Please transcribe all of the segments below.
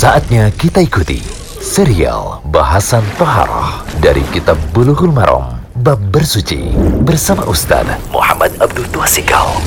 Saatnya kita ikuti serial bahasan Toharoh dari Kitab Bulughul Maram Bab Bersuci bersama Ustaz Muhammad Abdul Tuasikal.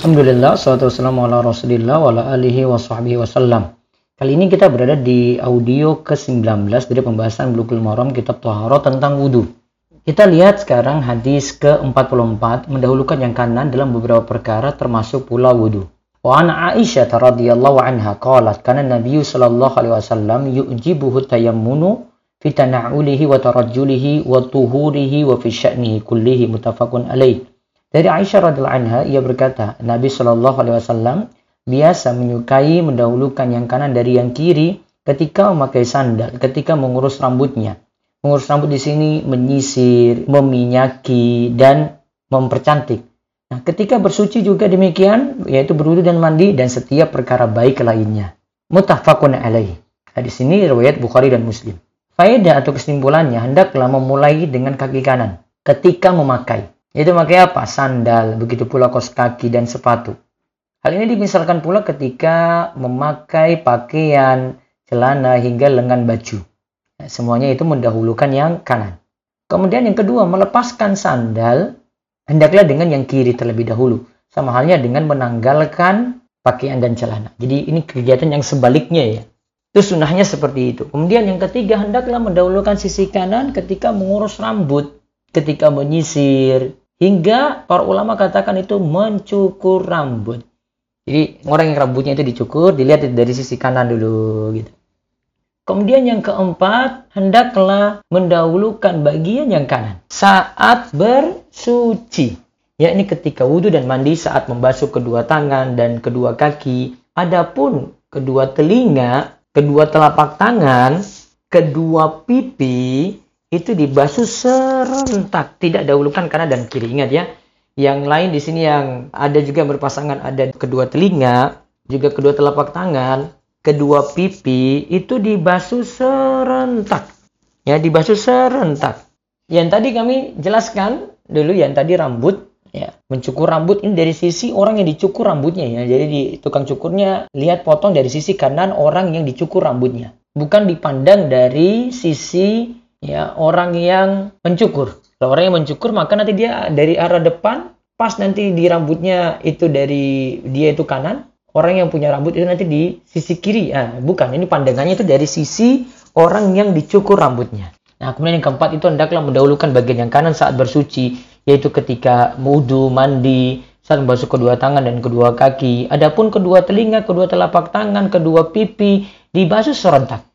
Alhamdulillah, salatu wassalamu ala rasulillah wa ala alihi wa sahbihi wasallam. Kali ini kita berada di audio ke-19 dari pembahasan Bulughul Maram Kitab Toharoh tentang wudhu. Kita lihat sekarang hadis ke-44 mendahulukan yang kanan dalam beberapa perkara termasuk pula wudhu. Wa an Aisyah radhiyallahu anha qalat kana Nabi sallallahu alaihi wasallam yu'jibuhu tayammunu fi tana'ulihi wa tarajjulihi wa tuhurihi wa fi sya'nihi kullihi muttafaqun alaih. Dari Aisyah radhiyallahu anha ia berkata, Nabi sallallahu alaihi wasallam biasa menyukai mendahulukan yang kanan dari yang kiri ketika memakai sandal, ketika mengurus rambutnya. Mengurus rambut di sini menyisir, meminyaki dan mempercantik. Nah, ketika bersuci juga demikian, yaitu berwudu dan mandi dan setiap perkara baik lainnya. Muttafaqun alaih. Hadis ini riwayat Bukhari dan Muslim. Faedah atau kesimpulannya hendaklah memulai dengan kaki kanan ketika memakai. Itu memakai apa? Sandal, begitu pula kos kaki dan sepatu. Hal ini dimisalkan pula ketika memakai pakaian, celana hingga lengan baju. Nah, semuanya itu mendahulukan yang kanan. Kemudian yang kedua, melepaskan sandal hendaklah dengan yang kiri terlebih dahulu. Sama halnya dengan menanggalkan pakaian dan celana. Jadi ini kegiatan yang sebaliknya ya. Itu sunnahnya seperti itu. Kemudian yang ketiga, hendaklah mendahulukan sisi kanan ketika mengurus rambut, ketika menyisir, hingga para ulama katakan itu mencukur rambut. Jadi orang yang rambutnya itu dicukur, dilihat dari sisi kanan dulu gitu. Kemudian yang keempat, hendaklah mendahulukan bagian yang kanan saat bersuci. Yakni ketika wudhu dan mandi saat membasuh kedua tangan dan kedua kaki. Adapun kedua telinga, kedua telapak tangan, kedua pipi itu dibasuh serentak, tidak dahulukan kanan dan kiri. Ingat ya. Yang lain di sini yang ada juga berpasangan ada kedua telinga, juga kedua telapak tangan, kedua pipi itu dibasuh serentak. Ya, dibasuh serentak. Yang tadi kami jelaskan dulu yang tadi rambut ya, mencukur rambut ini dari sisi orang yang dicukur rambutnya ya. Jadi di tukang cukurnya lihat potong dari sisi kanan orang yang dicukur rambutnya. Bukan dipandang dari sisi ya orang yang mencukur. Kalau orang yang mencukur maka nanti dia dari arah depan pas nanti di rambutnya itu dari dia itu kanan orang yang punya rambut itu nanti di sisi kiri. Nah, bukan, ini pandangannya itu dari sisi orang yang dicukur rambutnya. Nah, kemudian yang keempat itu hendaklah mendahulukan bagian yang kanan saat bersuci, yaitu ketika wudhu, mandi, saat membasuh kedua tangan dan kedua kaki. Adapun kedua telinga, kedua telapak tangan, kedua pipi dibasuh serentak.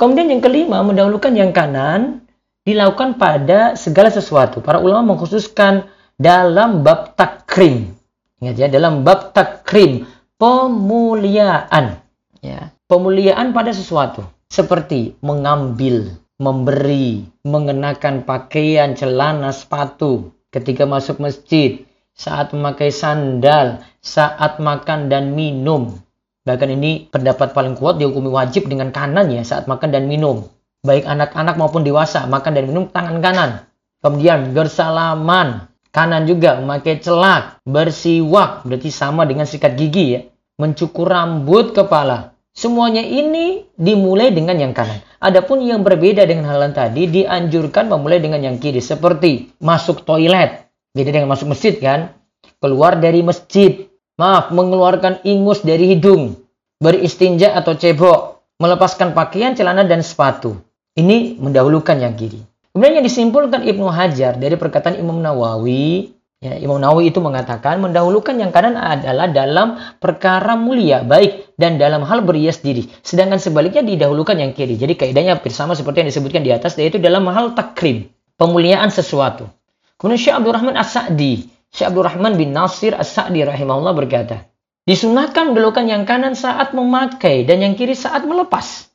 Kemudian yang kelima, mendahulukan yang kanan dilakukan pada segala sesuatu. Para ulama mengkhususkan dalam bab takrim. Ingat ya, dalam bab takrim pemuliaan. Ya. Pemuliaan pada sesuatu. Seperti mengambil memberi mengenakan pakaian celana sepatu. Ketika masuk masjid saat memakai sandal saat makan dan minum. Bahkan ini pendapat paling kuat dihukumi wajib dengan kanannya saat makan dan minum. Baik anak-anak maupun dewasa makan dan minum tangan kanan. Kemudian bersalaman Kanan juga memakai celak, bersiwak, berarti sama dengan sikat gigi ya. Mencukur rambut kepala. Semuanya ini dimulai dengan yang kanan. Adapun yang berbeda dengan hal tadi dianjurkan memulai dengan yang kiri. Seperti masuk toilet. Beda dengan masuk masjid kan. Keluar dari masjid. Maaf, mengeluarkan ingus dari hidung. Beristinja atau cebok. Melepaskan pakaian, celana, dan sepatu. Ini mendahulukan yang kiri. Kemudian yang disimpulkan Ibnu Hajar dari perkataan Imam Nawawi, ya, Imam Nawawi itu mengatakan mendahulukan yang kanan adalah dalam perkara mulia, baik dan dalam hal berias diri. Sedangkan sebaliknya didahulukan yang kiri. Jadi kaidahnya bersama seperti yang disebutkan di atas, yaitu dalam hal takrim, pemuliaan sesuatu. Kemudian Syekh Abdurrahman As-Sa'di, Syekh Abdurrahman bin Nasir As-Sa'di rahimahullah berkata, disunahkan mendahulukan yang kanan saat memakai dan yang kiri saat melepas.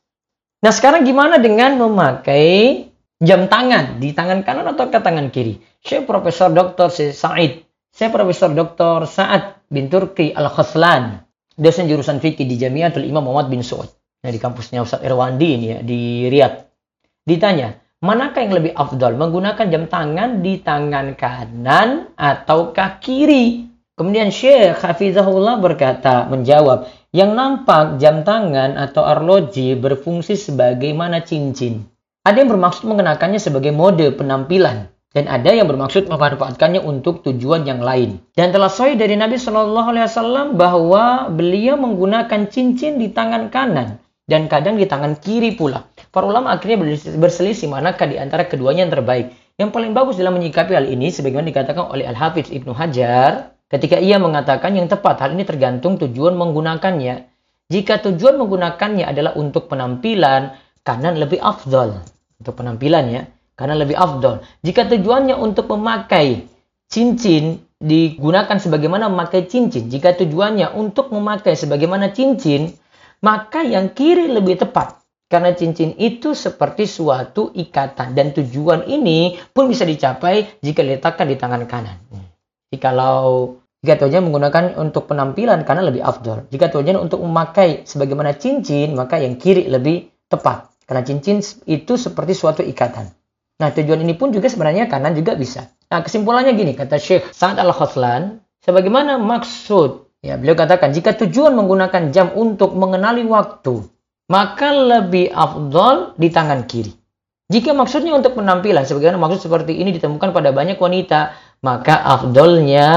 Nah sekarang gimana dengan memakai jam tangan di tangan kanan atau ke tangan kiri. Saya Profesor Dr. Said. Saya Profesor Dr. Sa'ad bin Turki Al-Khaslan. Dosen jurusan fikih di Jamiatul Imam Muhammad bin Saud. Nah, di kampusnya Ustaz Irwandi ini ya, di Riyadh. Ditanya, manakah yang lebih afdal? Menggunakan jam tangan di tangan kanan atau kiri? Kemudian Syekh Hafizahullah berkata, menjawab, yang nampak jam tangan atau arloji berfungsi sebagaimana cincin. Ada yang bermaksud mengenakannya sebagai mode penampilan. Dan ada yang bermaksud memanfaatkannya untuk tujuan yang lain. Dan telah sahih dari Nabi Shallallahu Alaihi Wasallam bahwa beliau menggunakan cincin di tangan kanan dan kadang di tangan kiri pula. Para ulama akhirnya berselisih manakah di antara keduanya yang terbaik. Yang paling bagus dalam menyikapi hal ini, sebagaimana dikatakan oleh Al-Hafidz Ibnu Hajar, Ketika ia mengatakan yang tepat, hal ini tergantung tujuan menggunakannya. Jika tujuan menggunakannya adalah untuk penampilan, kanan lebih afdol. Untuk penampilan ya, kanan lebih afdol. Jika tujuannya untuk memakai cincin, digunakan sebagaimana memakai cincin. Jika tujuannya untuk memakai sebagaimana cincin, maka yang kiri lebih tepat. Karena cincin itu seperti suatu ikatan. Dan tujuan ini pun bisa dicapai jika diletakkan di tangan kanan. Jikalau jika tujuannya menggunakan untuk penampilan karena lebih afdol. Jika tujuannya untuk memakai sebagaimana cincin, maka yang kiri lebih tepat. Karena cincin itu seperti suatu ikatan. Nah, tujuan ini pun juga sebenarnya kanan juga bisa. Nah, kesimpulannya gini, kata Syekh Sa'ad Al-Khoslan, sebagaimana maksud, ya beliau katakan, jika tujuan menggunakan jam untuk mengenali waktu, maka lebih afdol di tangan kiri. Jika maksudnya untuk penampilan, sebagaimana maksud seperti ini ditemukan pada banyak wanita, maka afdolnya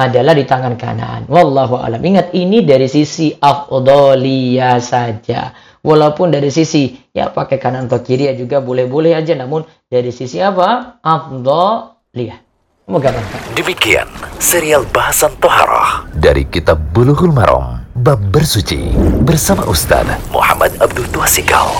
adalah di tangan kanan. Wallahu alam. Ingat ini dari sisi afdoliyah saja. Walaupun dari sisi ya pakai kanan atau kiri ya juga boleh-boleh aja. Namun dari sisi apa? Afdoliyah. Semoga bermanfaat. Demikian serial bahasan toharah dari kitab Bulughul Maram bab bersuci bersama Ustaz Muhammad Abdul Tuasikal.